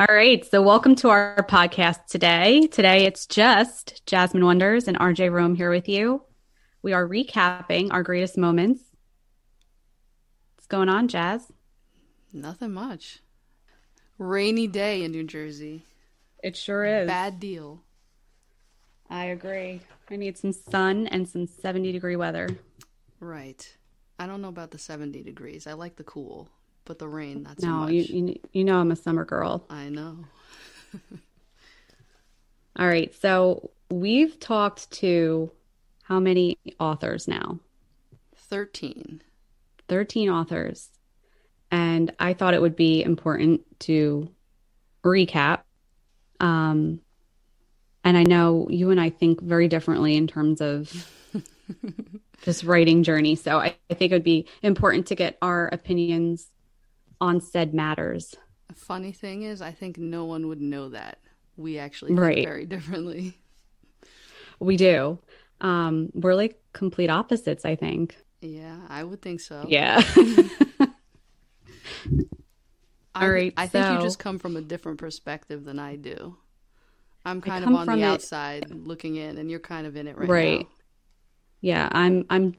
All right. So, welcome to our podcast today. Today, it's just Jasmine Wonders and RJ Rome here with you. We are recapping our greatest moments. What's going on, Jazz? Nothing much. Rainy day in New Jersey. It sure is. Bad deal. I agree. I need some sun and some 70 degree weather. Right. I don't know about the 70 degrees. I like the cool, but the rain, so No, you, you you know I'm a summer girl. I know. All right. So, we've talked to how many authors now? 13. 13 authors. And I thought it would be important to recap. Um, and I know you and I think very differently in terms of this writing journey. So I, I think it would be important to get our opinions on said matters. A funny thing is, I think no one would know that. We actually think Right. very differently. We do. Um, we're like complete opposites, I think. Yeah, I would think so. Yeah. I, All right, I think you just come from a different perspective than I do. I'm kind of on the it- outside looking in, and you're kind of in it right, Right. now. yeah i'm i'm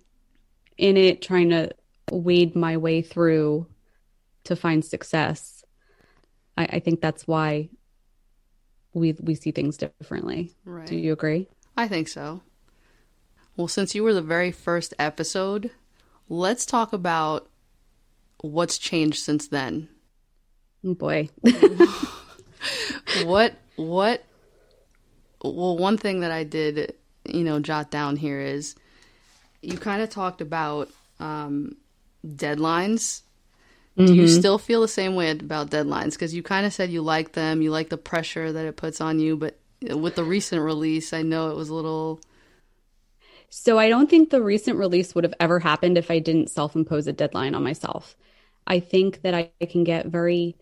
in it trying to wade my way through to find success i, I think that's why we we see things differently Right. do you agree I think so. Well, since you were the very first episode, let's talk about what's changed since then. oh boy What what well, one thing that I did, you know, jot down here is you kind of talked about um deadlines. Do you still feel the same way about deadlines? Because you kind of said you like them, you like the pressure that it puts on you, but with the recent release, I know it was a little so i don't think the recent release would have ever happened if i didn't self-impose a deadline on myself i think that i, can get very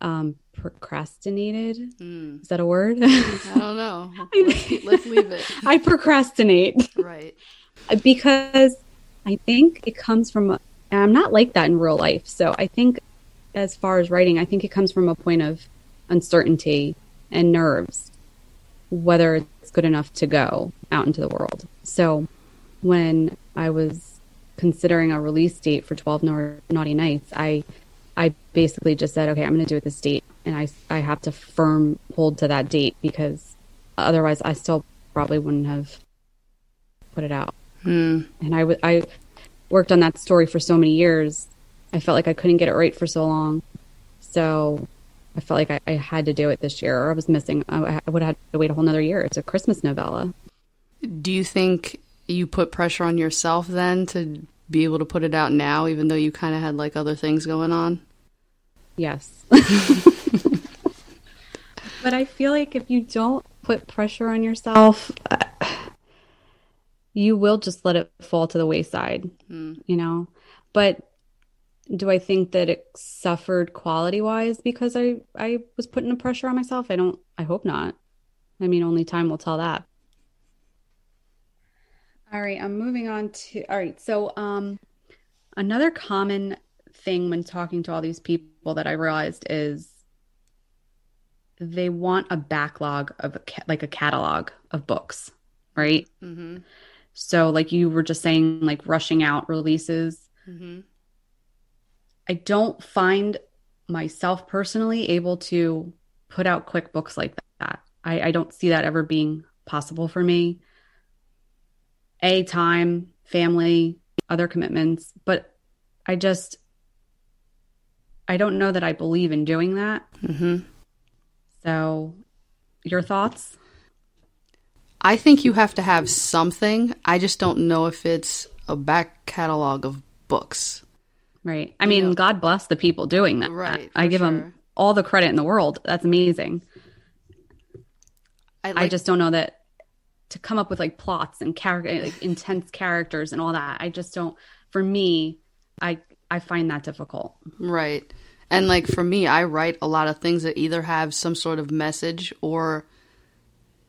um procrastinated is that a word I don't know. Let's, let's leave it. i procrastinate Right. because I think it comes from, and I'm not like that in real life. So I think, as far as writing, I think it comes from a point of uncertainty and nerves, whether it's good enough to go out into the world. So when I was considering a release date for 12 Nau- Naughty Nights, I I basically just said, okay, I'm going to do it this date, and I I have to firm hold to that date because otherwise, I still probably wouldn't have put it out hmm. and I w- I worked on that story for so many years. I felt like I couldn't get it right for so long, so I felt like I, I had to do it this year, or I was missing. I, I would have had to wait a whole nother year. It's a Christmas novella. Do you think you put pressure on yourself then to be able to put it out now, even though you kind of had like other things going on? Yes, but I feel like if you don't put pressure on yourself, you will just let it fall to the wayside. You know, but do I think that it suffered quality wise because I I was putting the pressure on myself? I don't. I hope not. I mean, only time will tell that. All right, I'm moving on to. All right, so um, another common thing when talking to all these people that I realized is they want a backlog of a ca- like a catalog of books, right? Mm-hmm. So, like you were just saying, like rushing out releases. Mm-hmm. I don't find myself personally able to put out quick books like that. I, I don't see that ever being possible for me. A time, family, other commitments, but I just I don't know that I believe in doing that. Mm-hmm. So, your thoughts? I think you have to have something. I just don't know if it's a back catalog of books. Right. I mean, know. God bless the people doing that. Right, I give sure. them all the credit in the world. That's amazing. I, I just don't know that to come up with like plots and character, like intense characters and all that. I just don't. For me, I I find that difficult. Right. And like for me, I write a lot of things that either have some sort of message or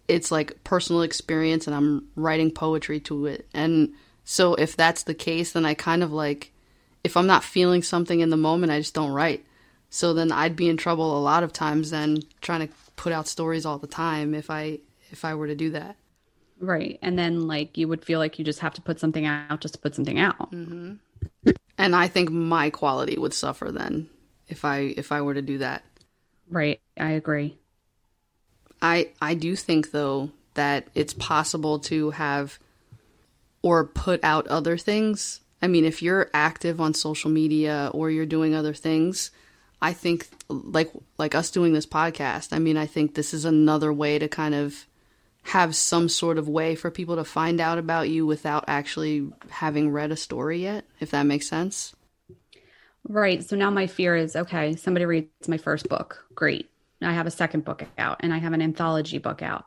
it's like personal experience and I'm writing poetry to it. And so if that's the case, then I kind of like if I'm not feeling something in the moment, I just don't write. So then I'd be in trouble a lot of times then trying to put out stories all the time if I if I were to do that. Right. And then like you would feel like you just have to put something out just to put something out. Mm-hmm. And I think my quality would suffer then if I if I were to do that. Right. I agree. I I do think though that it's possible to have or put out other things. I mean, if you're active on social media or you're doing other things, I think like like us doing this podcast, I mean, I think this is another way to kind of have some sort of way for people to find out about you without actually having read a story yet, if that makes sense. Right. So now my fear is okay, somebody reads my first book. Great. I have a second book out and I have an anthology book out.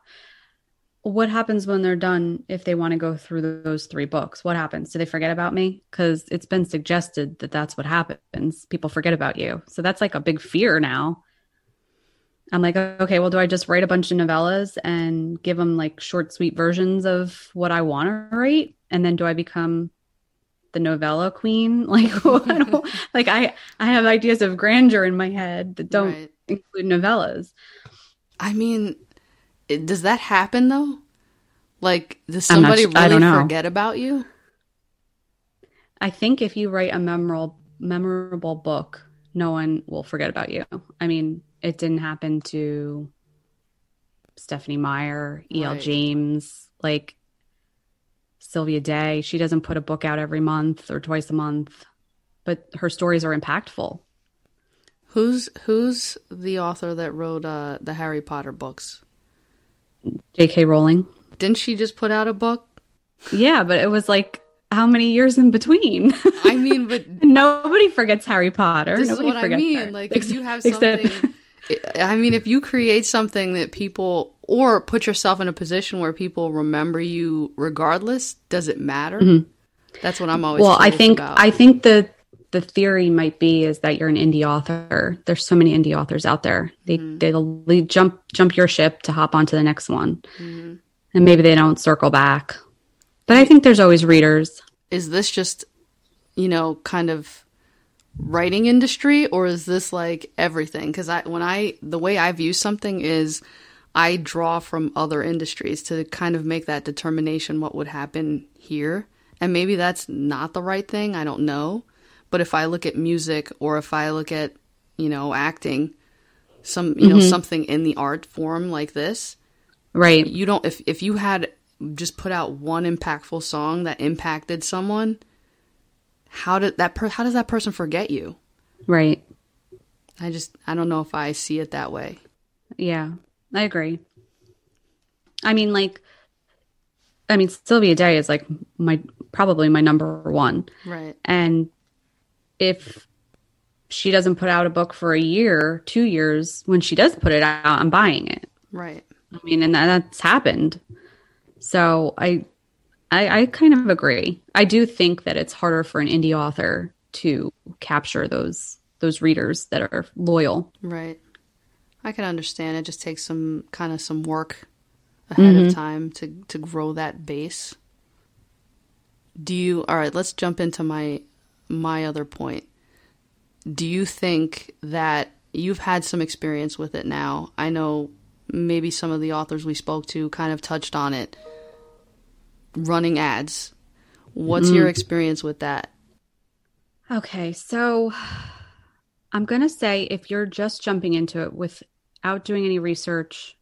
What happens when they're done if they want to go through those three books? What happens? Do they forget about me? Because it's been suggested that that's what happens. People forget about you. So that's like a big fear now. I'm like, okay, well, do I just write a bunch of novellas and give them like short, sweet versions of what I want to write? And then do I become the novella queen? Like, like I, I have ideas of grandeur in my head that don't right. include novellas. I mean, it, does that happen though? Like, does somebody not, really forget about you? I think if you write a memorable, memorable book, no one will forget about you. I mean, it didn't happen to Stephenie Meyer, E.L. Right. James, like Sylvia Day. She doesn't put a book out every month or twice a month, but her stories are impactful. Who's who's the author that wrote uh, the Harry Potter books? J.K. Rowling. Didn't she just put out a book? Yeah, but it was like how many years in between? I mean, but nobody forgets Harry Potter. This nobody is what I mean. Her. Like, if you have something, except... I mean, if you create something that people or put yourself in a position where people remember you regardless, does it matter? Mm-hmm. That's what I'm always. Well, I think about. I think the the theory might be is that you're an indie author. There's so many indie authors out there. They mm-hmm. they'll leave, jump jump your ship to hop onto the next one, mm-hmm. and maybe they don't circle back. But I think there's always readers. Is this just, you know, kind of writing industry or is this like everything? Because I when I the way I view something is I draw from other industries to kind of make that determination what would happen here. And maybe that's not the right thing, I don't know. But if I look at music or if I look at, you know, acting, some you mm-hmm. know, something in the art form like this. Right. You don't if if you had just put out one impactful song that impacted someone, how did that per- how does that person forget you? Right. I just I don't know if I see it that way. Yeah, I agree. I mean, like, I mean, Sylvia Day is like my probably my number one. Right. And if she doesn't put out a book for a year, two years, when she does put it out, I'm buying it. Right. I mean, and that, that's happened. So I I, I kind of agree. I do think that it's harder for an indie author to capture those those readers that are loyal. Right. I can understand. It just takes some kind of some work ahead mm-hmm. of time to to grow that base. Do you All right, let's jump into my my other point. Do you think that you've had some experience with it now? I know maybe some of the authors we spoke to kind of touched on it running ads. What's mm. your experience with that? Okay, so I'm going to say if you're just jumping into it without doing any research,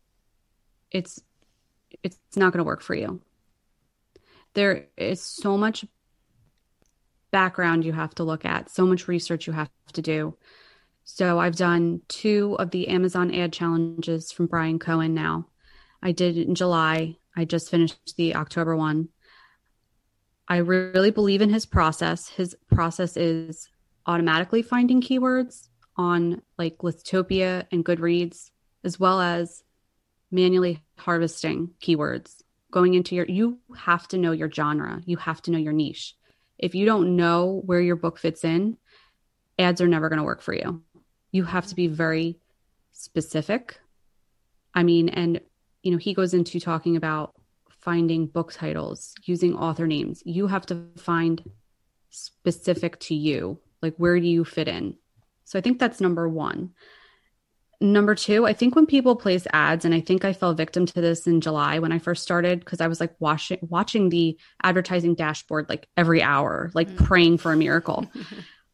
it's it's not going to work for you. There is so much background you have to look at, so much research you have to do. So I've done two of the Amazon ad challenges from Bryan Cohen now. I did in July. I just finished the October one. I really believe in his process. His process is automatically finding keywords on like Listopia and Goodreads, as well as manually harvesting keywords. Going into your, you have to know your genre, you have to know your niche. If you don't know where your book fits in, ads are never going to work for you. You have to be very specific. I mean, and you know, he goes into talking about finding book titles, using author names. You have to find specific to you. Like, where do you fit in? So I think that's number one. Number two, I think when people place ads, and I think I fell victim to this in July when I first started because I was like watching watching the advertising dashboard like every hour, like mm. praying for a miracle.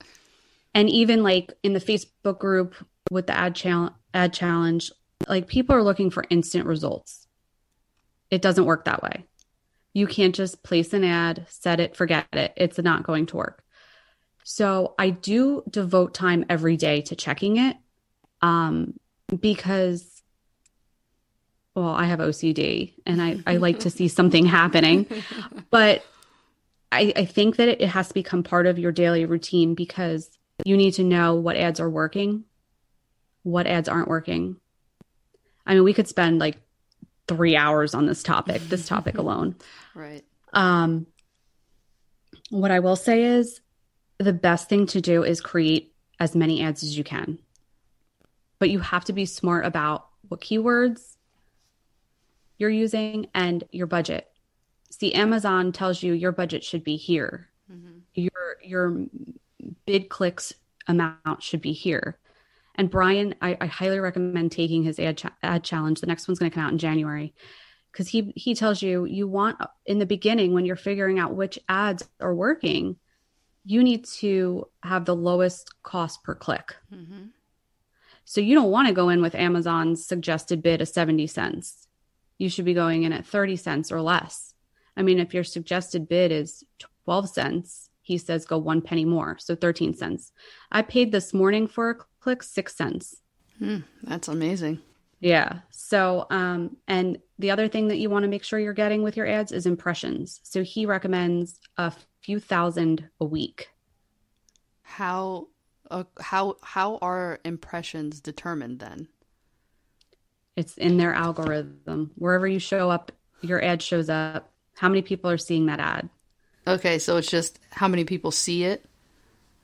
and even like in the Facebook group with the ad challenge, ad challenge, like people are looking for instant results. It doesn't work that way. You can't just place an ad, set it, forget it. It's not going to work. So I do devote time every day to checking it um, because, well, I have OCD and I, I like to see something happening. But I, I think that it has to become part of your daily routine because you need to know what ads are working, what ads aren't working. I mean, we could spend like three hours on this topic, this topic alone. Right. Um, what I will say is the best thing to do is create as many ads as you can. But you have to be smart about what keywords you're using and your budget. See, Amazon tells you your budget should be here. Mm-hmm. Your your bid clicks amount should be here. And Bryan, I, I highly recommend taking his ad, cha- ad challenge. The next one's going to come out in January because he he tells you you want in the beginning when you're figuring out which ads are working you need to have the lowest cost per click. Mm-hmm. So you don't want to go in with Amazon's suggested bid of 70 cents. You should be going in at 30 cents or less. I mean, if your suggested bid is 12 cents, he says go one penny more, so 13 cents. I paid this morning for a click 6 cents. Hmm, that's amazing. Yeah. So, um, and the other thing that you want to make sure you're getting with your ads is impressions. So he recommends a few thousand a week. How uh, how how are impressions determined then? It's in their algorithm. Wherever you show up, your ad shows up. How many people are seeing that ad? Okay, so it's just how many people see it.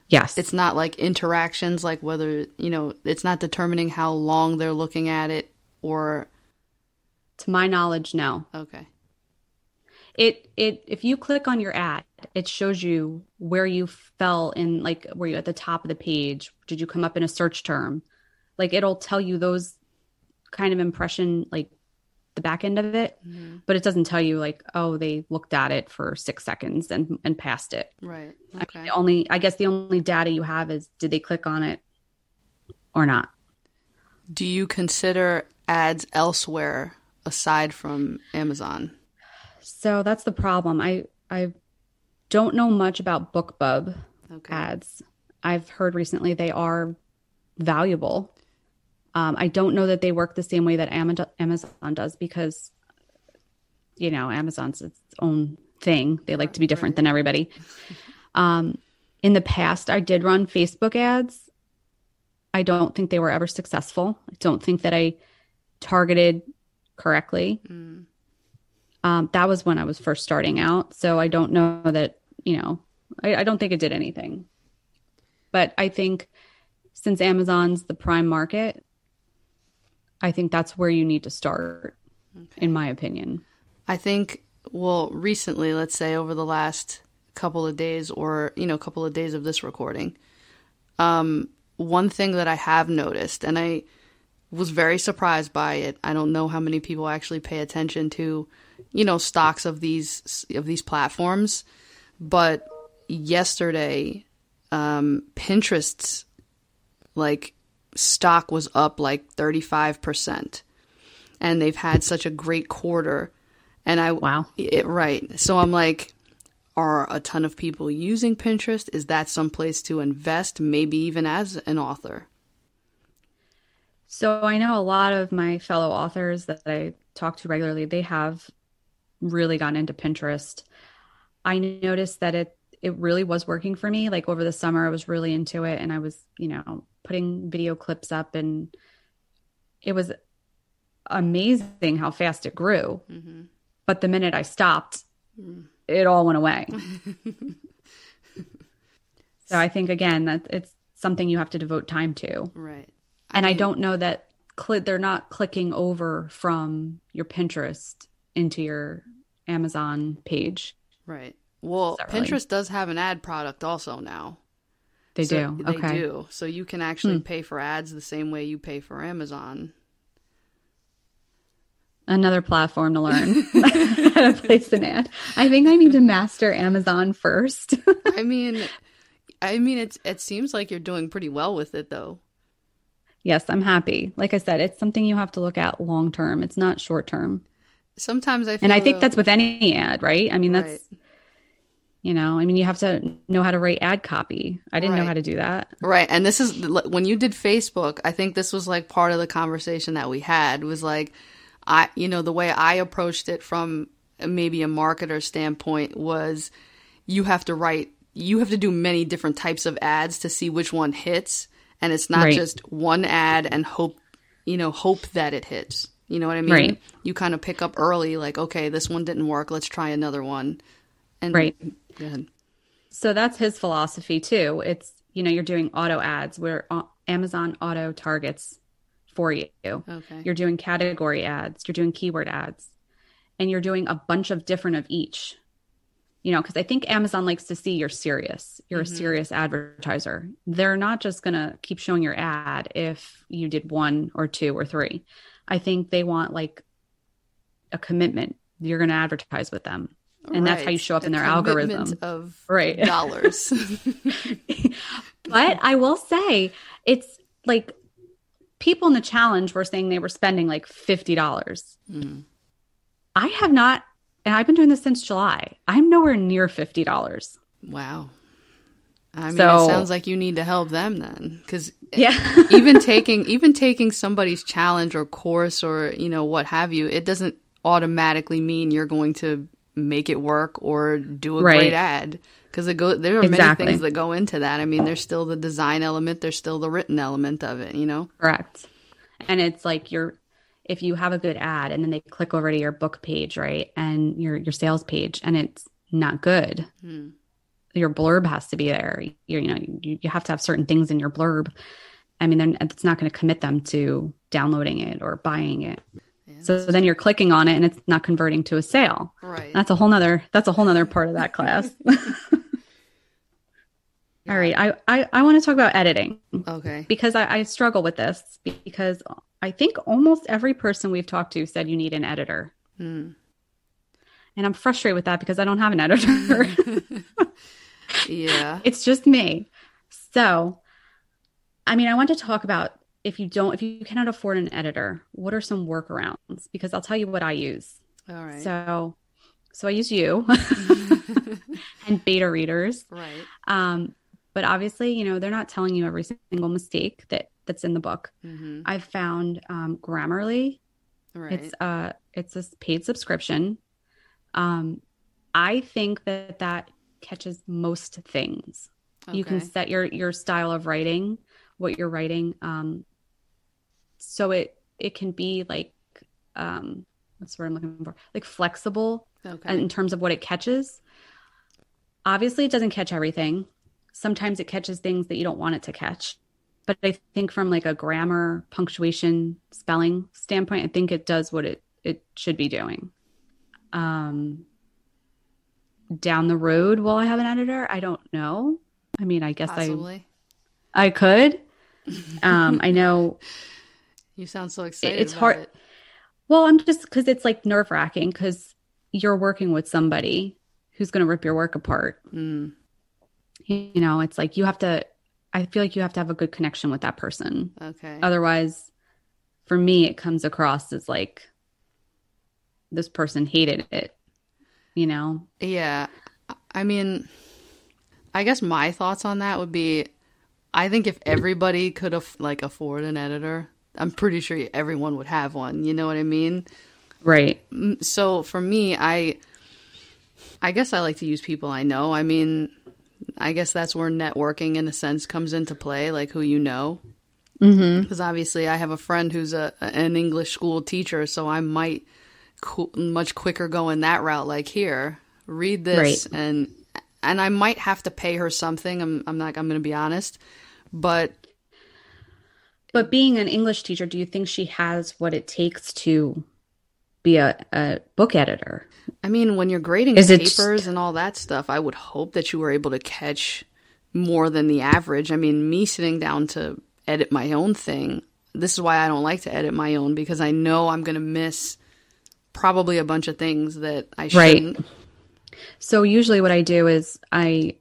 Yes. It's not like interactions, like whether, you know, it's not determining how long they're looking at it or. To my knowledge, no. Okay it it if you click on your ad it shows you where you fell in like were you at the top of the page? Did you come up in a search term? Like it'll tell you those kind of impression like the back end of it mm-hmm. but it doesn't tell you like oh they looked at it for six seconds and and passed it. Right. Okay I mean, only i guess the only data you have is did they click on it or not? Do you consider ads elsewhere aside from amazon so that's the problem. I I don't know much about BookBub okay. ads. I've heard recently they are valuable. Um, I don't know that they work the same way that Amazon does because, you know, Amazon's its own thing. They like to be different than everybody. Um, in the past, I did run Facebook ads. I don't think they were ever successful. I don't think that I targeted correctly. Mm. Um, that was when I was first starting out. So I don't know that, you know, I, I don't think it did anything. But I think since Amazon's the prime market, I think that's where you need to start, okay. in my opinion. I think, well, recently, let's say over the last couple of days or, you know, a couple of days of this recording, um, one thing that I have noticed, and I was very surprised by it, I don't know how many people actually pay attention to you know stocks of these of these platforms but yesterday um, pinterest's like stock was up like 35% and they've had such a great quarter and i wow. it, right. So i'm like are a ton of people using pinterest? Is that some place to invest? Maybe even as an author so i know a lot of my fellow authors that i talk to regularly they have really gotten into Pinterest, I noticed that it it really was working for me. Like over the summer, I was really into it, and I was you know putting video clips up, and it was amazing how fast it grew. Mm-hmm. But the minute I stopped, mm. it all went away. so I think again that it's something you have to devote time to. Right. And I, mean, I don't know that cl- they're not clicking over from your Pinterest into your Amazon page. Right. Well, Pinterest does have an ad product also now. They So do. They okay. Hmm. do. So you can actually pay for ads the same way you pay for Amazon. Another platform to learn how to place an ad. I think I need to master Amazon first. I mean, I mean, it's it seems like you're doing pretty well with it, though. Yes, I'm happy. Like I said, it's something you have to look at long term. It's not short term. Sometimes I feel And I think that's with any ad, right? I mean, that's Right. you know, I mean, you have to know how to write ad copy. I didn't know how to do that. Right. And this is when you did Facebook, I think this was like part of the conversation that we had was like, I, you know, the way I approached it from maybe a marketer standpoint was you have to write, you have to do many different types of ads to see which one hits. And it's not Right. just one ad and hope, you know, hope that it hits. You know what I mean? Right. You kind of pick up early, like, okay, this one didn't work. Let's try another one. And Right. Go ahead. So that's his philosophy too. It's, you know, you're doing auto ads where Amazon auto targets for you. Okay. You're doing category ads, you're doing keyword ads, and you're doing a bunch of different of each. You know, because I think Amazon likes to see you're serious. You're a serious advertiser. They're not just going to keep showing your ad if you did one or two or three. I think they want like a commitment. You're going to advertise with them. And that's how you show up in their algorithm. Of Right. dollars. but I will say it's like people in the challenge were saying they were spending like 50. dollars Mm. I have not, and I've been doing this since July. I'm nowhere near $50. wow. I mean, So- it sounds like you need to help them then, because Yeah. even taking even taking somebody's challenge or course or you know what have you, it doesn't automatically mean you're going to make it work or do a Right. great ad. Because it go there are Exactly. many things that go into that. I mean, there's still the design element, there's still the written element of it. You know. Correct. And it's like you're, if you have a good ad and then they click over to your book page, right? And your, your sales page and it's not good. Hmm. Your blurb has to be there. You're, you know, you, you have to have certain things in your blurb. I mean, then it's not going to commit them to downloading it or buying it. So then you're clicking on it and it's not converting to a sale. Right. That's a whole nother that's a whole nother part of that class. All right. I, I, I want to talk about editing Okay. because I, I struggle with this because I think almost every person we've talked to said you need an editor. Hmm. And I'm frustrated with that because I don't have an editor. Yeah. it's just me. So, I mean, I want to talk about if you don't, if you cannot afford an editor, what are some workarounds? Because I'll tell you what I use. All right. So, so I use you and beta readers. right. Um, but obviously, you know, they're not telling you every single mistake that that's in the book. Mm-hmm. I've found um, Grammarly. Right. It's uh, it's a paid subscription. Um, I think that that catches most things. You can set your your style of writing, what you're writing, um, so it it can be like um, what's the word I'm looking for? Like flexible okay. in terms of what it catches. Obviously, it doesn't catch everything. Sometimes it catches things that you don't want it to catch. But I think from like a grammar, punctuation, spelling standpoint, I think it does what it it should be doing. Um, down the road, will I have an editor? I don't know. I mean, I guess Possibly. I I could. Um, I know You sound so excited. it's about hard- It. Well, I'm just because it's like nerve wracking because you're working with somebody who's going to rip your work apart. Mm. You know, it's like you have to, I feel like you have to have a good connection with that person. Okay. Otherwise, for me, it comes across as like this person hated it, you know? Yeah. I mean, I guess my thoughts on that would be I think if everybody could af- like afford an editor, I'm pretty sure everyone would have one. You know what I mean? Right. Mm, So for me, I I guess I like to use people I know. I mean, I guess that's where networking in a sense comes into play, like who you know. Mm-hmm. Because obviously, I have a friend who's a an English school teacher, so I might co- much quicker go in that route. Like here, read this, Right. and and I might have to pay her something. I'm I'm not. I'm going to be honest, but But being an English teacher, do you think she has what it takes to be a, a book editor? I mean, when you're grading Is papers and all that stuff, I would hope that you were able to catch more than the average. I mean, me sitting down to edit my own thing, this is why I don't like to edit my own because I know I'm going to miss probably a bunch of things that I shouldn't. Right. So usually what I do is I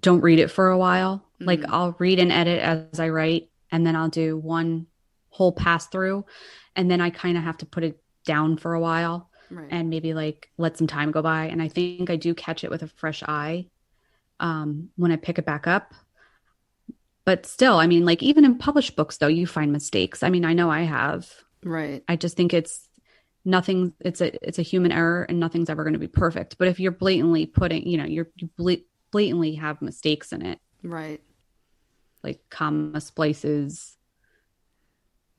don't read it for a while. Mm-hmm. Like I'll read and edit as I write and then I'll do one whole pass through and then I kind of have to put it down for a while right. and maybe like let some time go by and I think I do catch it with a fresh eye um, when I pick it back up. But still, I mean, like even in published books, though, you find mistakes. I mean, I know I have. Right. I just think it's nothing. It's a it's a human error, and nothing's ever going to be perfect. But if you're blatantly putting, you know, you're you blatantly have mistakes in it. Right. Like comma splices.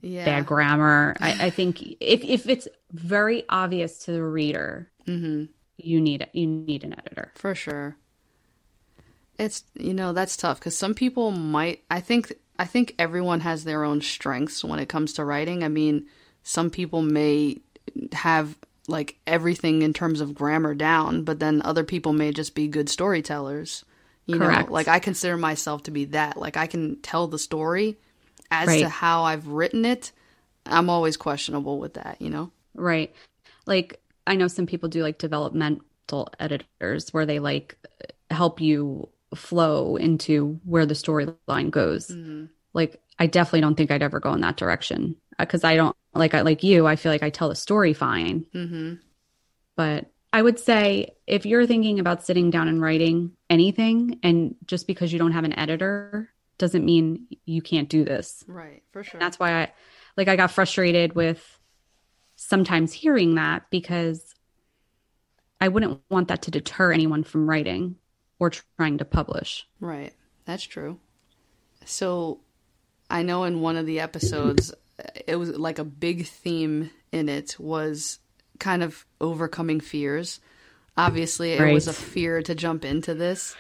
Yeah. Bad grammar. I, I think if if it's very obvious to the reader, mm-hmm. you need you need an editor for sure. It's you know that's tough because some people might. I think I think everyone has their own strengths when it comes to writing. I mean, some people may have like everything in terms of grammar down, but then other people may just be good storytellers. You Correct. know, like I consider myself to be that. Like I can tell the story as right. to how I've written it. I'm always questionable with that, you know? Right. Like I know some people do like developmental editors where they like help you flow into where the storyline goes. Mm-hmm. Like I definitely don't think I'd ever go in that direction because uh, I don't like I like you. I feel like I tell the story fine, mm-hmm. but I would say if you're thinking about sitting down and writing anything, and just because you don't have an editor doesn't mean you can't do this. Right, for sure. And that's why I like I got frustrated with sometimes hearing that because I wouldn't want that to deter anyone from writing or trying to publish. Right. That's true. So I know in one of the episodes, it was like a big theme in it was kind of overcoming fears. Obviously, it right. was a fear to jump into this.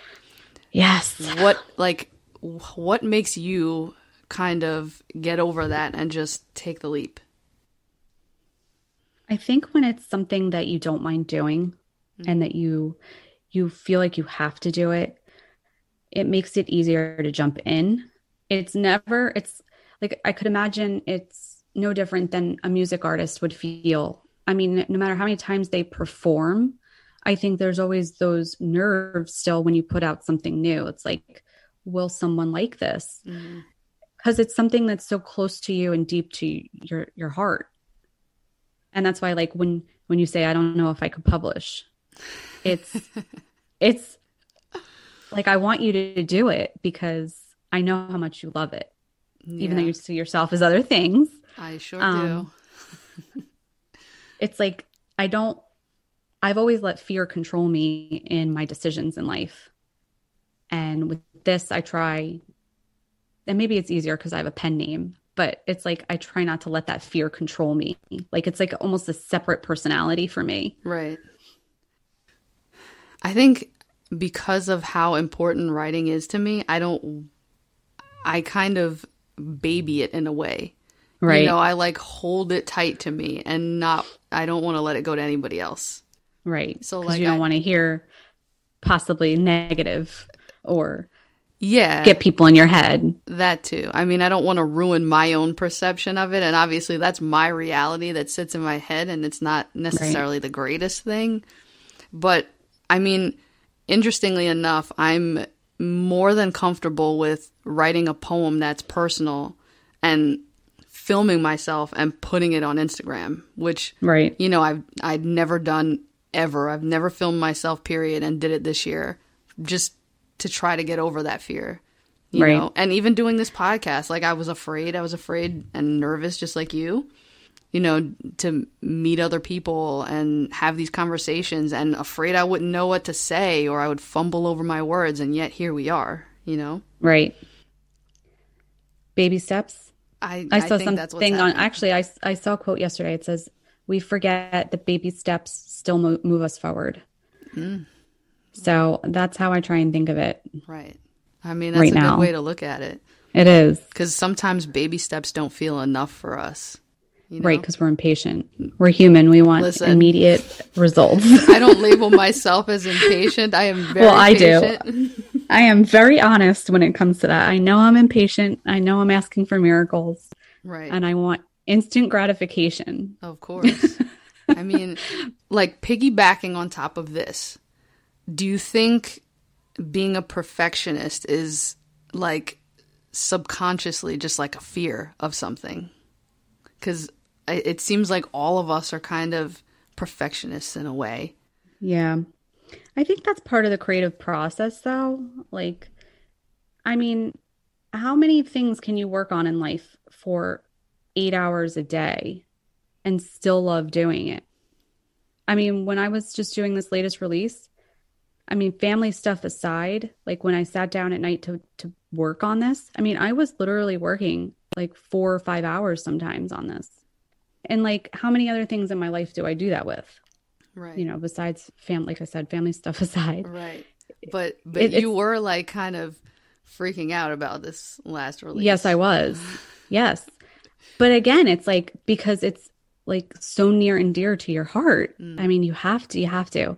Yes. What, like, what makes you kind of get over that and just take the leap? I think when it's something that you don't mind doing mm-hmm. and that you you feel like you have to do it, it makes it easier to jump in. It's never, it's like I could imagine it's no different than a music artist would feel. I mean, no matter how many times they perform, I think there's always those nerves still when you put out something new. It's like, will someone like this? Because mm-hmm. it's something that's so close to you and deep to your your heart. And that's why, like when when you say, "I don't know if I could publish," it's it's like I want you to do it because I know how much you love it, yeah. even though you see yourself as other things. I sure um, do. it's like I don't. I've always let fear control me in my decisions in life, and with this, I try. And maybe it's easier because I have a pen name, but it's like I try not to let that fear control me. Like it's like almost a separate personality for me. Right. I think because of how important writing is to me, I don't, I kind of baby it in a way. Right. You know, I like hold it tight to me and not, I don't want to let it go to anybody else. Right. So, like, you don't want to hear possibly negative or yeah get people in your head that too i mean i don't want to ruin my own perception of it and obviously that's my reality that sits in my head and it's not necessarily right. the greatest thing but I mean, interestingly enough, I'm more than comfortable with writing a poem that's personal and filming myself and putting it on Instagram, which right. you know, I've I'd never done ever. I've never filmed myself period and did it this year just to try to get over that fear. You right. know, and even doing this podcast, like I was afraid, I was afraid and nervous just like you you know, to meet other people and have these conversations and afraid I wouldn't know what to say or I would fumble over my words. And yet here we are, you know? Right. Baby steps. I, I saw something on, actually, I, I saw a quote yesterday. It says, we forget that baby steps still move, move us forward. Mm. So that's how I try and think of it. Right. I mean, that's right a now. good way to look at it. It is. Because sometimes baby steps don't feel enough for us. You know? Right, because we're impatient. We're human. We want Listen. immediate results. I don't label myself as impatient. I am very Well, I do. I am very honest when it comes to that. I know I'm impatient. I know I'm asking for miracles, Right. and I want instant gratification. Of course. I mean, like piggybacking on top of this, do you think being a perfectionist is like subconsciously just like a fear of something? Because it seems like all of us are kind of perfectionists in a way. Yeah. I think that's part of the creative process, though. Like, I mean, how many things can you work on in life for eight hours a day and still love doing it? I mean, when I was just doing this latest release, I mean, family stuff aside, like when I sat down at night to, to work on this, I mean, I was literally working like four or five hours sometimes on this. And like, how many other things in my life do I do that with? Right. you know, besides family, like I said, family stuff aside. Right. But but It- you were like kind of freaking out about this last release. Yes, I was. Yes. But again, it's like because it's like so near and dear to your heart. Mm. I mean, you have to, you have to.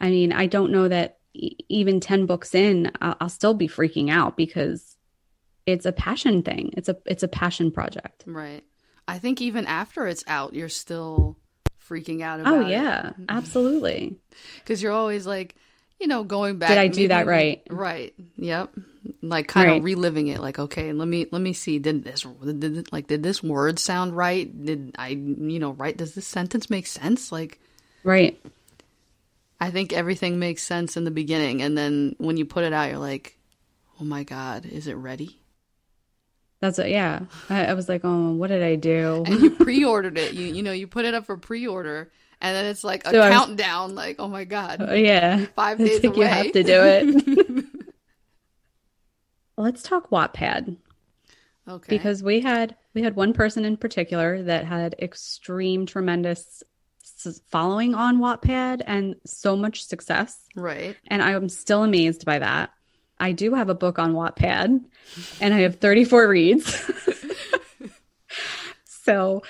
I mean, I don't know that e- even 10 books in, I'll, I'll still be freaking out because it's a passion thing. It's a it's a passion project. Right. I think even after it's out, you're still freaking out oh, about Oh it. yeah, mm-hmm. absolutely. because you're always like you know going back Did I do that right? right yep like kind Right. of reliving it like okay let me let me see did this did like did this word sound right did i you know right does this sentence make sense like Right. I think everything makes sense in the beginning and then when you put it out you're like oh my god is it ready That's what, yeah. I, I was like, oh, what did I do? and you pre-ordered it you you know you put it up for pre-order and then it's like a So was- countdown like oh my god Oh, yeah. five I days think away you have to do it. Let's talk Wattpad okay because we had we had one person in particular that had extreme tremendous following on Wattpad and so much success right and I am still amazed by that. I do have a book on Wattpad and I have 34 reads. so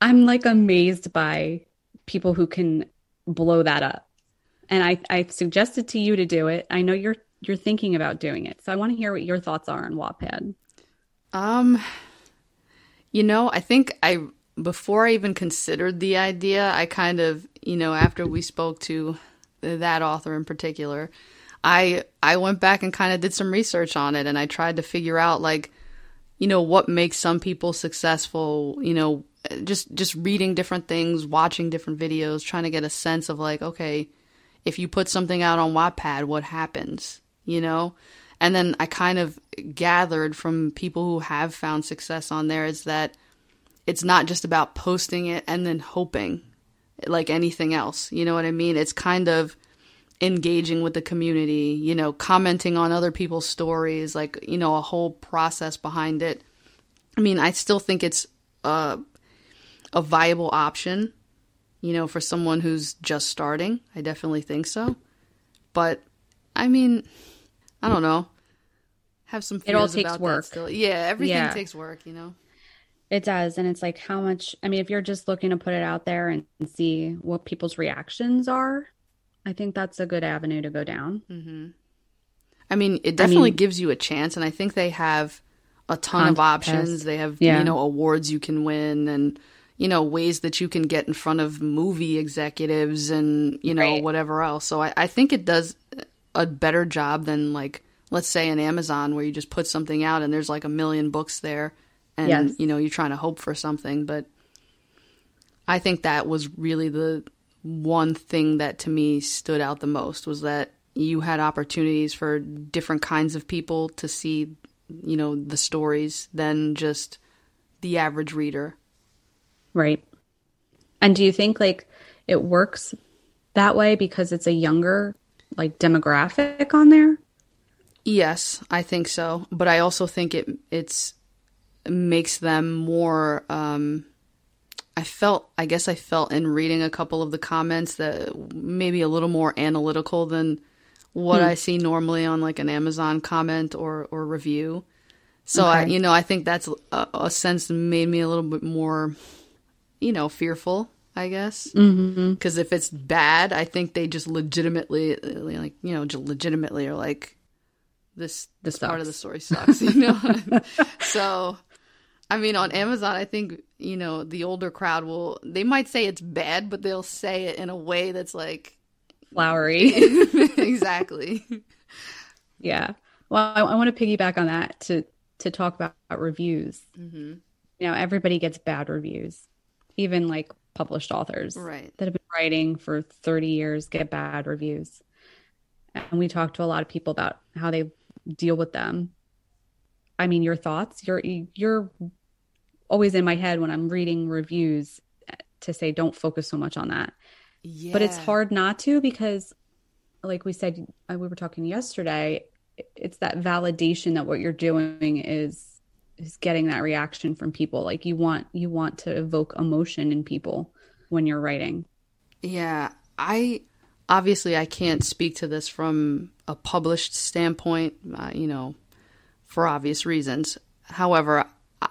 I'm like amazed by people who can blow that up. And I I suggested to you to do it. I know you're you're thinking about doing it. So I want to hear what your thoughts are on Wattpad. Um, you know, I think I before I even considered the idea, I kind of, you know, after we spoke to that author in particular, I I went back and kind of did some research on it and I tried to figure out like you know what makes some people successful, you know, just just reading different things, watching different videos, trying to get a sense of like, okay, if you put something out on Wattpad, what happens? You know? And then I kind of gathered from people who have found success on there is that it's not just about posting it and then hoping like anything else. You know what I mean? It's kind of engaging with the community, you know, commenting on other people's stories, like, you know, a whole process behind it. I mean, I still think it's a, a viable option, you know, for someone who's just starting. I definitely think so. But I mean, I don't know. Have some It all takes about that work. Yeah, everything Yeah. takes work, you know. It does. And it's like how much, I mean, if you're just looking to put it out there and see what people's reactions are, I think that's a good avenue to go down. Mm-hmm. I mean, it definitely mean- gives you a chance, and I think they have a ton of options. They have, Yeah. you know, awards you can win, and you know, ways that you can get in front of movie executives, and you know, Right. whatever else. So I, I think it does a better job than like, let's say, an Amazon where you just put something out and there's like a million books there, and Yes. you know, you're trying to hope for something. But I think that was really the one thing that to me stood out the most was that you had opportunities for different kinds of people to see, you know, the stories than just the average reader. Right. And do you think like it works that way because it's a younger like demographic on there? Yes, I think so, but I also think it it's makes them more um I felt I guess I felt in reading a couple of the comments that maybe a little more analytical than what I see normally on like an Amazon comment or or review. So okay. I, you know, I think that's a, a, sense made me a little bit more, you know, fearful. I guess because mm-hmm. if it's bad, I think they just legitimately, like you know, legitimately are like, this this sucks. part of the story sucks, you know. so, I mean, on Amazon, I think you know the older crowd will they might say it's bad, but they'll say it in a way that's like flowery. exactly. Yeah. Well, I, I, want to piggyback on that to to talk about, about reviews. Mm-hmm. You know, everybody gets bad reviews, even like published authors right. that have been writing for 30 years get bad reviews. And we talk to a lot of people about how they deal with them. I mean, your thoughts, you're you're always in my head when I'm reading reviews to say don't focus so much on that. Yeah. But it's hard not to because like we said uh, we were talking yesterday, it's that validation that what you're doing is is getting that reaction from people like you want you want to evoke emotion in people when you're writing yeah i obviously i can't speak to this from a published standpoint uh, you know for obvious reasons however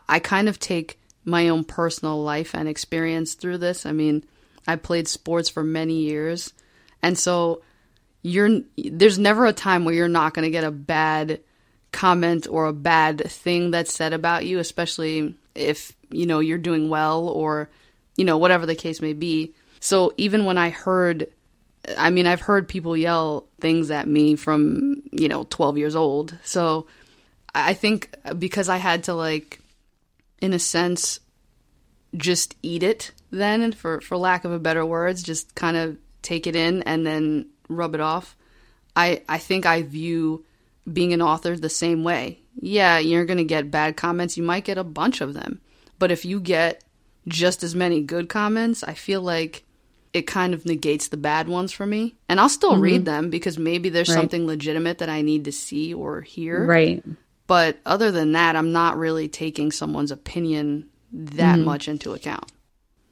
I, kind of take my own personal life and experience through this i mean i played sports for many years and so you're there's never a time where you're not going to get a bad comment or a bad thing that's said about you, especially if, you know, you're doing well or, you know, whatever the case may be. So even when I heard, I mean, I've heard people yell things at me from, you know, 12 years old. So I think because I had to, like, in a sense, just eat it then, for, for lack of a better words, just kind of take it in and then rub it off. I, I think I view being an author the same way. Yeah, you're going to get bad comments. You might get a bunch of them. But if you get just as many good comments, I feel like it kind of negates the bad ones for me. And I'll still mm-hmm. read them because maybe there's right. something legitimate that I need to see or hear. Right. But other than that, I'm not really taking someone's opinion that mm-hmm. much into account.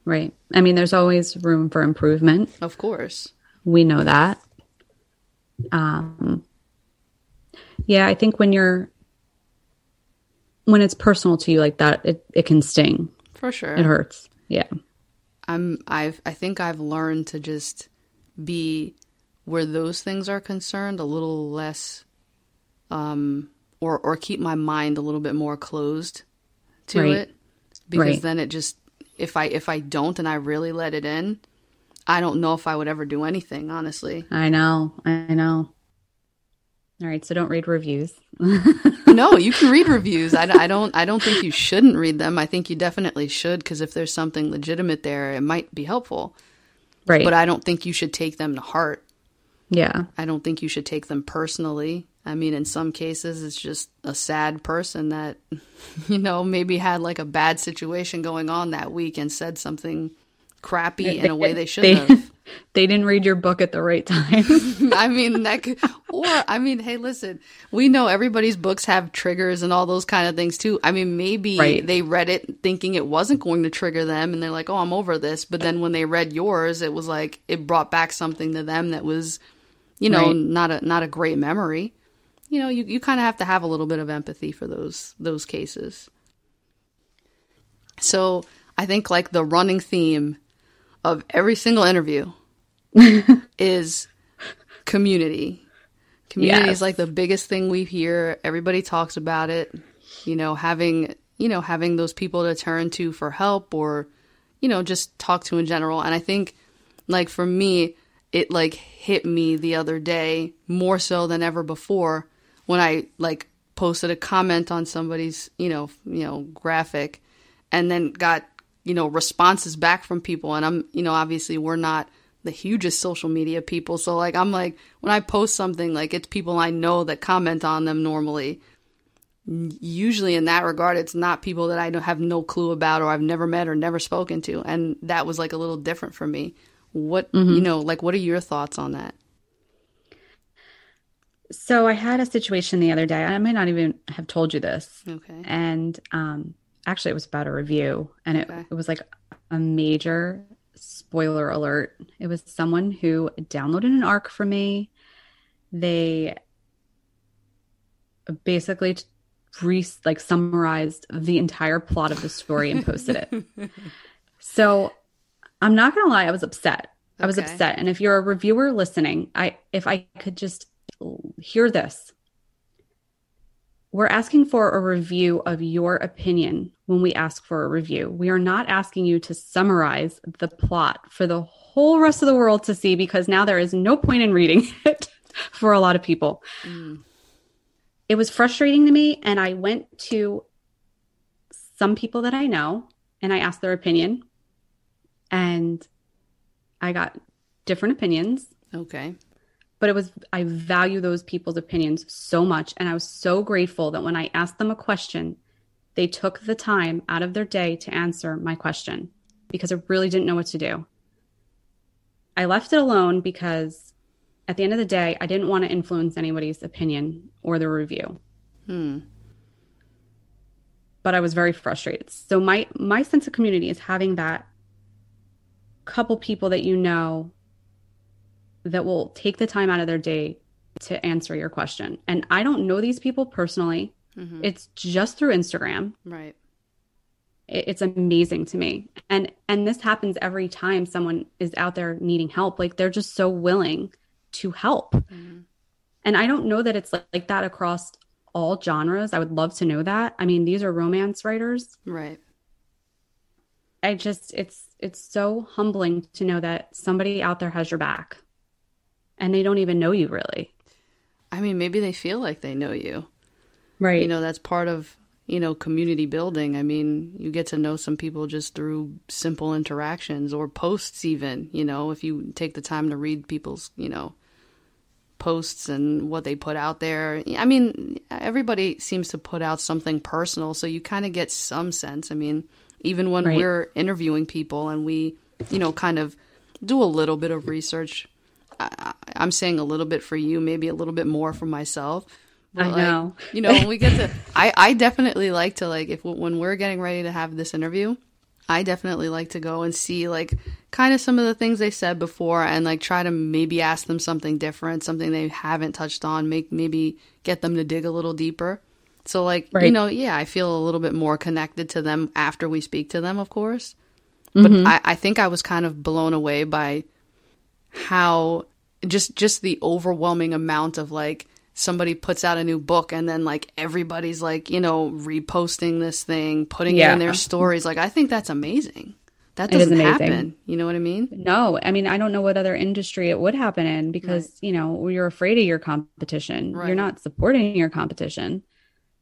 Right. I mean, there's always room for improvement. Of course. We know that. Um, yeah, I think when you're when it's personal to you like that, it, it can sting. For sure. It hurts. Yeah. I'm I've I think I've learned to just be where those things are concerned a little less um or or keep my mind a little bit more closed to right. it because right. then it just if I if I don't and I really let it in, I don't know if I would ever do anything, honestly. I know. I know. All right, so don't read reviews. no, you can read reviews. I, I, don't. I don't think you shouldn't read them. I think you definitely should because if there's something legitimate there, it might be helpful. Right. But I don't think you should take them to heart. Yeah. I don't think you should take them personally. I mean, in some cases, it's just a sad person that, you know, maybe had like a bad situation going on that week and said something crappy they, in a way they shouldn't they, have. They didn't read your book at the right time. I mean, that could, or I mean, hey, listen, we know everybody's books have triggers and all those kind of things too. I mean, maybe right. they read it thinking it wasn't going to trigger them, and they're like, "Oh, I'm over this." But then when they read yours, it was like it brought back something to them that was, you know, right. not a not a great memory. You know, you you kind of have to have a little bit of empathy for those those cases. So I think like the running theme of every single interview is community. Community yes. is like the biggest thing we hear. Everybody talks about it. You know, having you know having those people to turn to for help or you know just talk to in general. And I think like for me, it like hit me the other day more so than ever before when I like posted a comment on somebody's you know you know graphic and then got you know, responses back from people. And I'm, you know, obviously we're not the hugest social media people. So like, I'm like, when I post something, like it's people I know that comment on them normally. Usually in that regard, it's not people that I have no clue about or I've never met or never spoken to. And that was like a little different for me. What, mm-hmm. you know, like, what are your thoughts on that? So I had a situation the other day. I might not even have told you this. Okay. And um, actually it was about a review and it, okay. it was like a major spoiler alert it was someone who downloaded an ARC for me they basically re like summarized the entire plot of the story and posted it. so I'm not gonna lie, I was upset. I was upset. And if you're a reviewer listening, I if I could just hear this. We're asking for a review of your opinion when we ask for a review. We are not asking you to summarize the plot for the whole rest of the world to see because now there is no point in reading it for a lot of people. Mm. It was frustrating to me. And I went to some people that I know and I asked their opinion. And I got different opinions Okay. But it was I value those people's opinions so much and I was so grateful that when I asked them a question they took the time out of their day to answer my question because I really didn't know what to do. I left it alone because at the end of the day I didn't want to influence anybody's opinion or the review. Hmm. But I was very frustrated. So my my sense of community is having that couple people that you know that will take the time out of their day to answer your question. And I don't know these people personally. hmm It's just through Instagram. Right. It- It's amazing to me. And and this happens every time someone is out there needing help. Like they're just so willing to help. Mhm. And I don't know that it's like, like that across all genres. I would love to know that. I mean, these are romance writers. Right. I just it's it's so humbling to know that somebody out there has your back. And they don't even know you really. I mean, maybe they feel like they know you. Right. You know, that's part of, you know, community building. I mean, you get to know some people just through simple interactions or posts, even, you know, if you take the time to read people's, you know, posts and what they put out there. I mean, everybody seems to put out something personal, so you kind of get some sense. I mean, even when Right. we're interviewing people and we, you know, kind of do a little bit of research. I, I'm saying a little bit for you, maybe a little bit more for myself. But I like, know. you know, when we get to, I, I definitely like to like if when we're getting ready to have this interview, I definitely like to go and see like kind of some of the things they said before and like try to maybe ask them something different, something they haven't touched on, make maybe get them to dig a little deeper. So like you know, yeah, I feel a little bit more connected to them after we speak to them, of course. But mm-hmm. I, I think I was kind of blown away by how just just the overwhelming amount of like somebody puts out a new book and then like everybody's like you know reposting this thing putting it Yeah. in their stories like i think that's amazing that doesn't happen you know what i mean No, I mean, I don't know what other industry it would happen in because, you know, you're afraid of your competition. Right. You're not supporting your competition.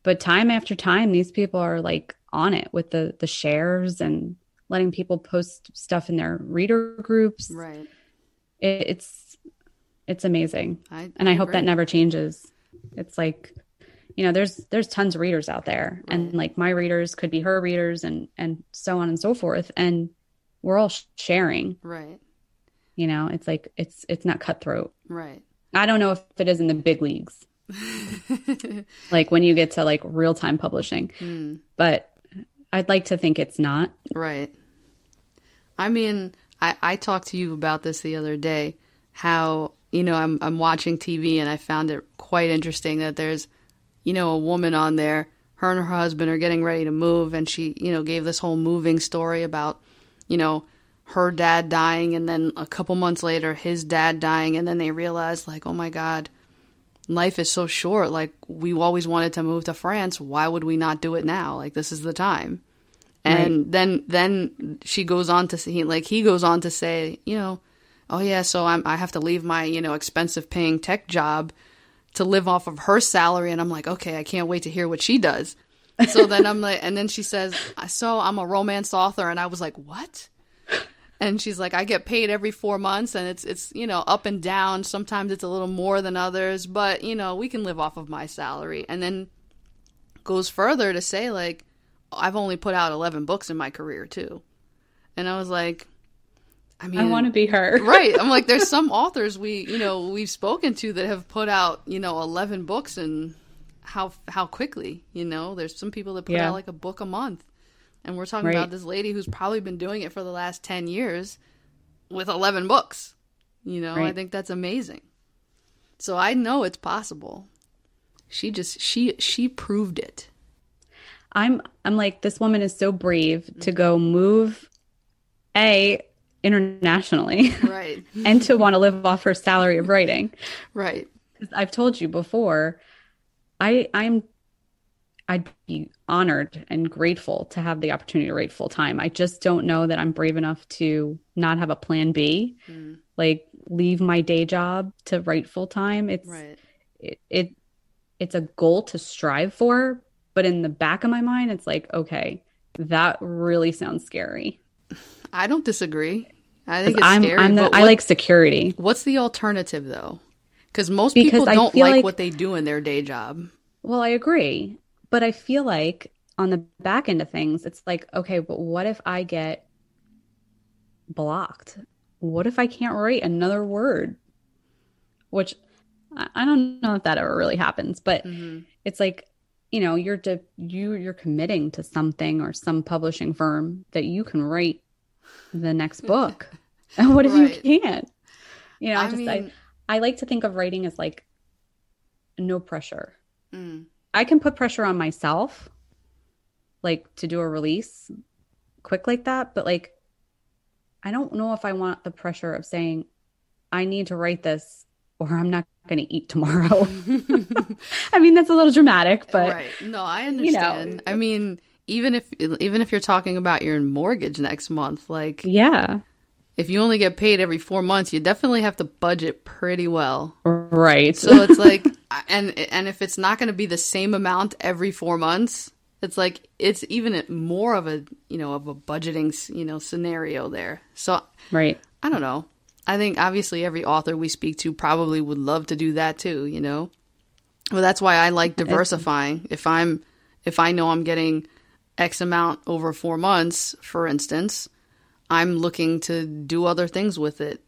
But time after time, these people are like on it with the the shares and letting people post stuff in their reader groups. right It, it's it's amazing. I, And I hope that never changes. It's like, you know, there's there's tons of readers out there. And like my readers could be her readers and and so on and so forth. And we're all sharing. Right. You know it's like it's it's not cutthroat. Right. I don't know if it is in the big leagues. Like when you get to like real time publishing. Hmm. but i'd like to think it's not. Right. I mean, I, I talked to you about this the other day. How you know I'm I'm watching TV and I found it quite interesting that there's, you know, a woman on there. Her and her husband are getting ready to move, and she you know gave this whole moving story about, you know, her dad dying, and then a couple months later his dad dying, and then they realized like, oh my god, life is so short. Like we always wanted to move to France. Why would we not do it now? Like this is the time and then then she goes on to say like he goes on to say you know oh yeah so i'm i have to leave my you know expensive paying tech job to live off of her salary. And i'm like okay i can't wait to hear what she does. So then i'm like and then she says so i'm a romance author. And i was like what? And she's like i get paid every four months and it's it's you know up and down. Sometimes it's a little more than others but you know we can live off of my salary. And then goes further to say like I've only put out 11 books in my career too. And I was like I mean i want to be her right. I'm like there's some authors we, you know, we've spoken to that have put out, you know, 11 books and how how quickly, you know? There's some people that put Yeah. out like a book a month. And we're talking Right. about this lady who's probably been doing it for the last 10 years with 11 books. You know, I think that's amazing. So I know it's possible. She just she she proved it. I'm I'm like this woman is so brave to go move a internationally Right. and to want to live off her salary of writing. Right. I've told you before, I I'm I'd be honored and grateful to have the opportunity to write full time. I just don't know that I'm brave enough to not have a plan B, Mm, like leave my day job to write full time. It's right. it, it it's a goal to strive for, but in the back of my mind, it's like, okay, that really sounds scary. I don't disagree. I think it's I'm, scary. I'm the, but I like security. What's the alternative though? Because most Because people don't like, like- what they do in their day job. Well, I agree, but I feel like on the back end of things, it's like, okay, but what if I get blocked? What if I can't write another word? Which I, don't know if that ever really happens, but Mhm. it's like, you know, you're de- you you're committing to something or some publishing firm that you can write the next book. and what if Right. you can't? You know, I I just mean, I, I like to think of writing as like no pressure. mm, I can put pressure on myself, like to do a release quick like that, but like I don't know if I want the pressure of saying I need to write this or I'm not going to eat tomorrow. I mean, that's a little dramatic, but right. No, I you know. understand. I mean, even if even if you're talking about your mortgage next month, like yeah, if you only get paid every four months, you definitely have to budget pretty well. right. So it's like, and and if it's not going to be the same amount every four months, it's like it's even more of a you know of a budgeting you know scenario there. So right. I don't know. I think obviously every author we speak to probably would love to do that too. You know, well that's why I like diversifying. If I'm if I know I'm getting X amount over four months, for instance, I'm looking to do other things with it,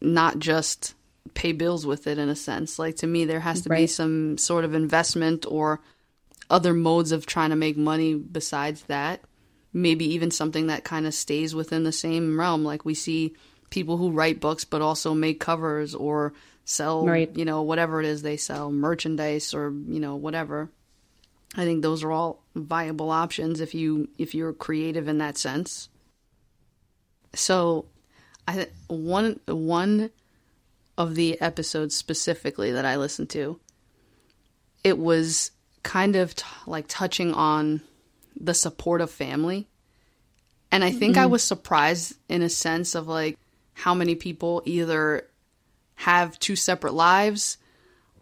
not just pay bills with it in a sense. Like to me, there has to be some sort of investment or other modes of trying to make money besides that. Maybe even something that kind of stays within the same realm. Like we see people who write books but also make covers or sell, Right. you know, whatever it is they sell, merchandise or, you know, whatever. I think those are all viable options if you if you're creative in that sense. So, I th- one one of the episodes specifically that I listened to, it was kind of t- like touching on the support of family, and I think I mm-hmm. was surprised in a sense of like how many people either have two separate lives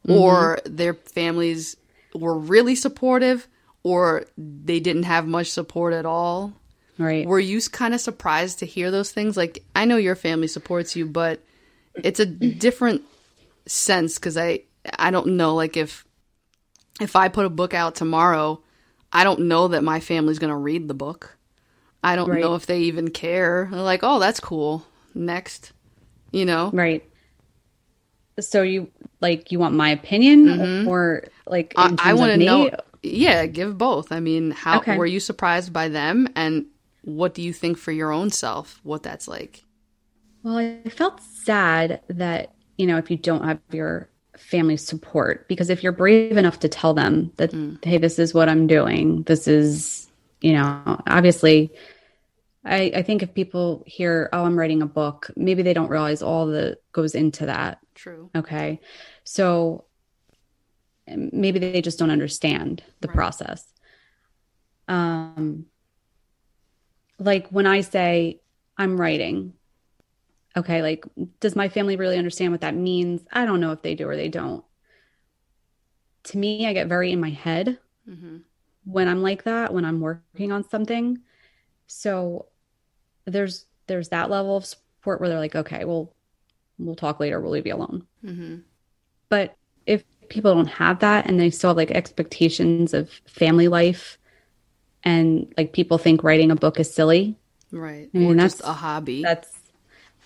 or mm-hmm. their families were really supportive or they didn't have much support at all. Right. Were you kind of surprised to hear those things? Like, I know your family supports you, but it's a different sense because I I don't know like if if I put a book out tomorrow, I don't know that my family's gonna read the book. I don't Right. know if they even care. They're like, oh, that's cool. Next, you know. Right. So you like you want my opinion or like Mm-hmm. I, I want to know. Yeah, give both. I mean, how Okay. were you surprised by them, and what do you think for your own self? What that's like? Well, I felt sad that, you know, if you don't have your family support, because if you're brave enough to tell them that, hey, this is what I'm doing, this is, you know, obviously, I, I think if people hear, oh, I'm writing a book, maybe they don't realize all that goes into that. True. Okay. So maybe they just don't understand the Right. process. Um, like when I say I'm writing, okay, like, does my family really understand what that means? I don't know if they do or they don't. To me, I get very in my head hmm when I'm like that, when I'm working on something. So there's there's that level of support where they're like, okay, well, we'll talk later, we'll leave you alone. hmm But if people don't have that and they still have like expectations of family life and like people think writing a book is silly, Right. I mean, or that's- a hobby. that's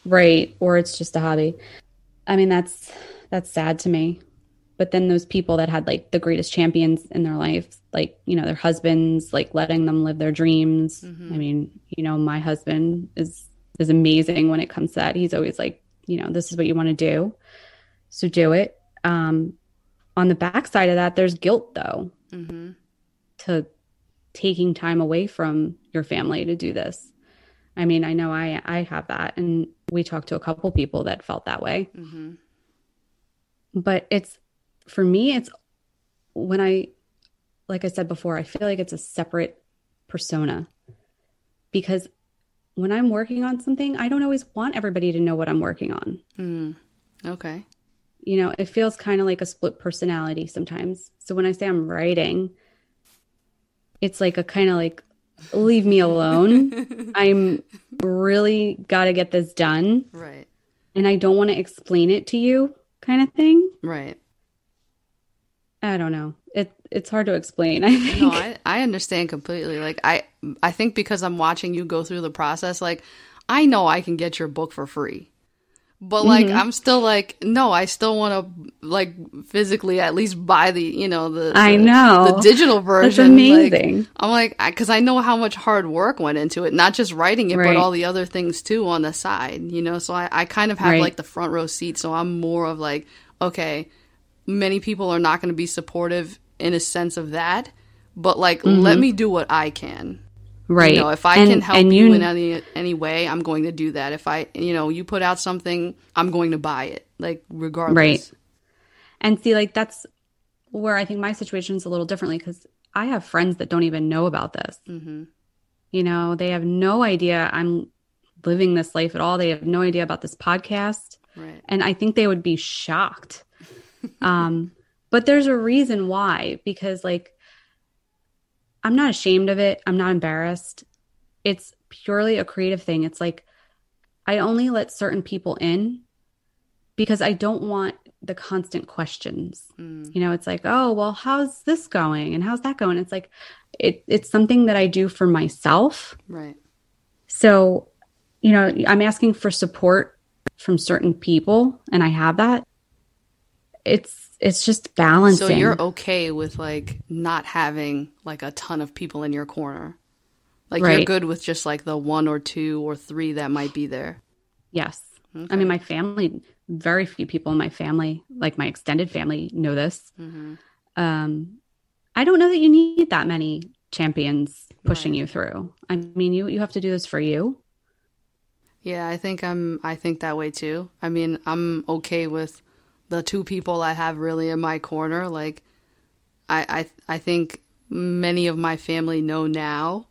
right or it's just a hobby. I mean, that's that's sad to me. But then those people that had like the greatest champions in their life, like, you know, their husbands, like letting them live their dreams. Mhm. I mean, you know, my husband is is amazing when it comes to that. He's always like, you know, this is what you want to do. So do it. Um on the backside of that, there's guilt though hmm to taking time away from your family to do this. I mean, I know I I have that and we talked to a couple people that felt that way. Mm-hmm. But it's for me it's when I like I said before, I feel like it's a separate persona because when I'm working on something, I don't always want everybody to know what I'm working on. Mm. Okay. You know, it feels kind of like a split personality sometimes. So when I say I'm writing, it's like a kind of like leave me alone. I'm really got to get this done. Right. And I don't want to explain it to you kind of thing. Right. I don't know. It it's hard to explain. I think. No, I, I understand completely. Like I I think because I'm watching you go through the process, like I know I can get your book for free. But like mm-hmm. I'm still like no, I still want to like physically at least buy the you know the, the I know the digital version. That's amazing. Like, I'm like because I know how much hard work went into it, not just writing it, right. but all the other things too on the side. You know, so I I kind of have right. like the front row seat. So I'm more of like okay, many people are not going to be supportive in a sense of that, but like mm-hmm. let me do what I can. Right. You know, if I and, can help you, you in any any way, I'm going to do that. If I, you know, you put out something, I'm going to buy it, like regardless. Right. And see, like that's where I think my situation is a little differently because I have friends that don't even know about this. Mm-hmm. You know, they have no idea I'm living this life at all. They have no idea about this podcast. Right. And I think they would be shocked. Um, but there's a reason why, because like I'm not ashamed of it. I'm not embarrassed. It's purely a creative thing. It's like I only let certain people in because I don't want the constant questions. Mm. You know, it's like, "Oh, well, how's this going? And how's that going?" It's like it it's something that I do for myself. Right. So, you know, I'm asking for support from certain people and I have that. It's it's just balancing. So you're okay with like not having like a ton of people in your corner. Like right. you're good with just like the one or two or three that might be there. Yes. Okay. I mean my family very few people in my family, like my extended family know this. Mm-hmm. Um I don't know that you need that many champions pushing right. you through. I mean you you have to do this for you. Yeah, I think I'm I think that way too. I mean, I'm okay with the two people I have really in my corner. Like, I I I think many of my family know now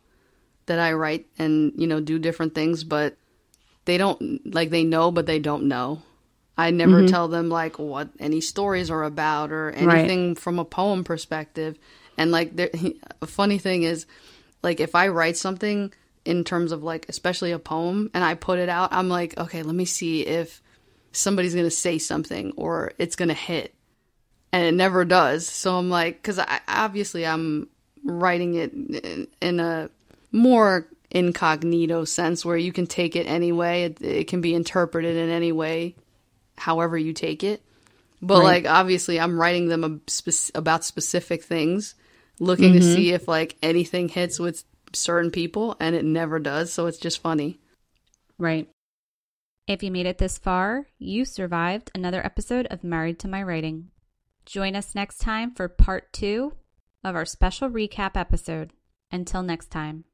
that I write and you know do different things, but they don't like they know, but they don't know. I never mm-hmm. tell them like what any stories are about or anything right. from a poem perspective. And like, there, a funny thing is, like, if I write something in terms of like, especially a poem, and I put it out, I'm like, okay, let me see if somebody's going to say something or it's going to hit. And it never does. So I'm like, because I, obviously I'm writing it in, in, a more incognito sense where you can take it any way. It, it can be interpreted in any way, however you take it. But right. like, obviously, I'm writing them about specific things, looking mm-hmm. to see if like anything hits with certain people, and it never does. So it's just funny. Right. If you made it this far, you survived another episode of Married to My Writing. Join us next time for part two of our special recap episode. Until next time.